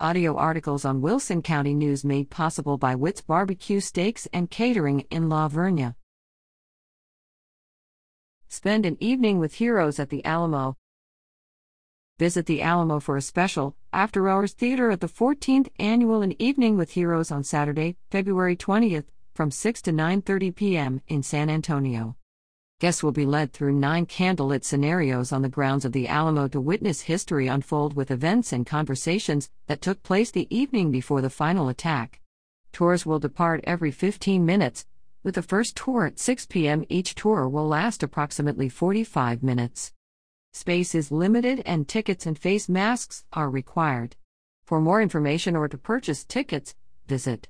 Audio articles on Wilson County News made possible by Witt's Barbecue Steaks and Catering in La Vernia. Spend an evening with heroes at the Alamo. Visit the Alamo for a special after hours theater at the 14th annual An Evening with Heroes on Saturday, February 20th from 6 to 9:30 p.m. in San Antonio. Guests will be led through nine candlelit scenarios on the grounds of the Alamo to witness history unfold with events and conversations that took place the evening before the final attack. Tours will depart every 15 minutes, with the first tour at 6 p.m. Each tour will last approximately 45 minutes. Space is limited and tickets and face masks are required. For more information or to purchase tickets, visit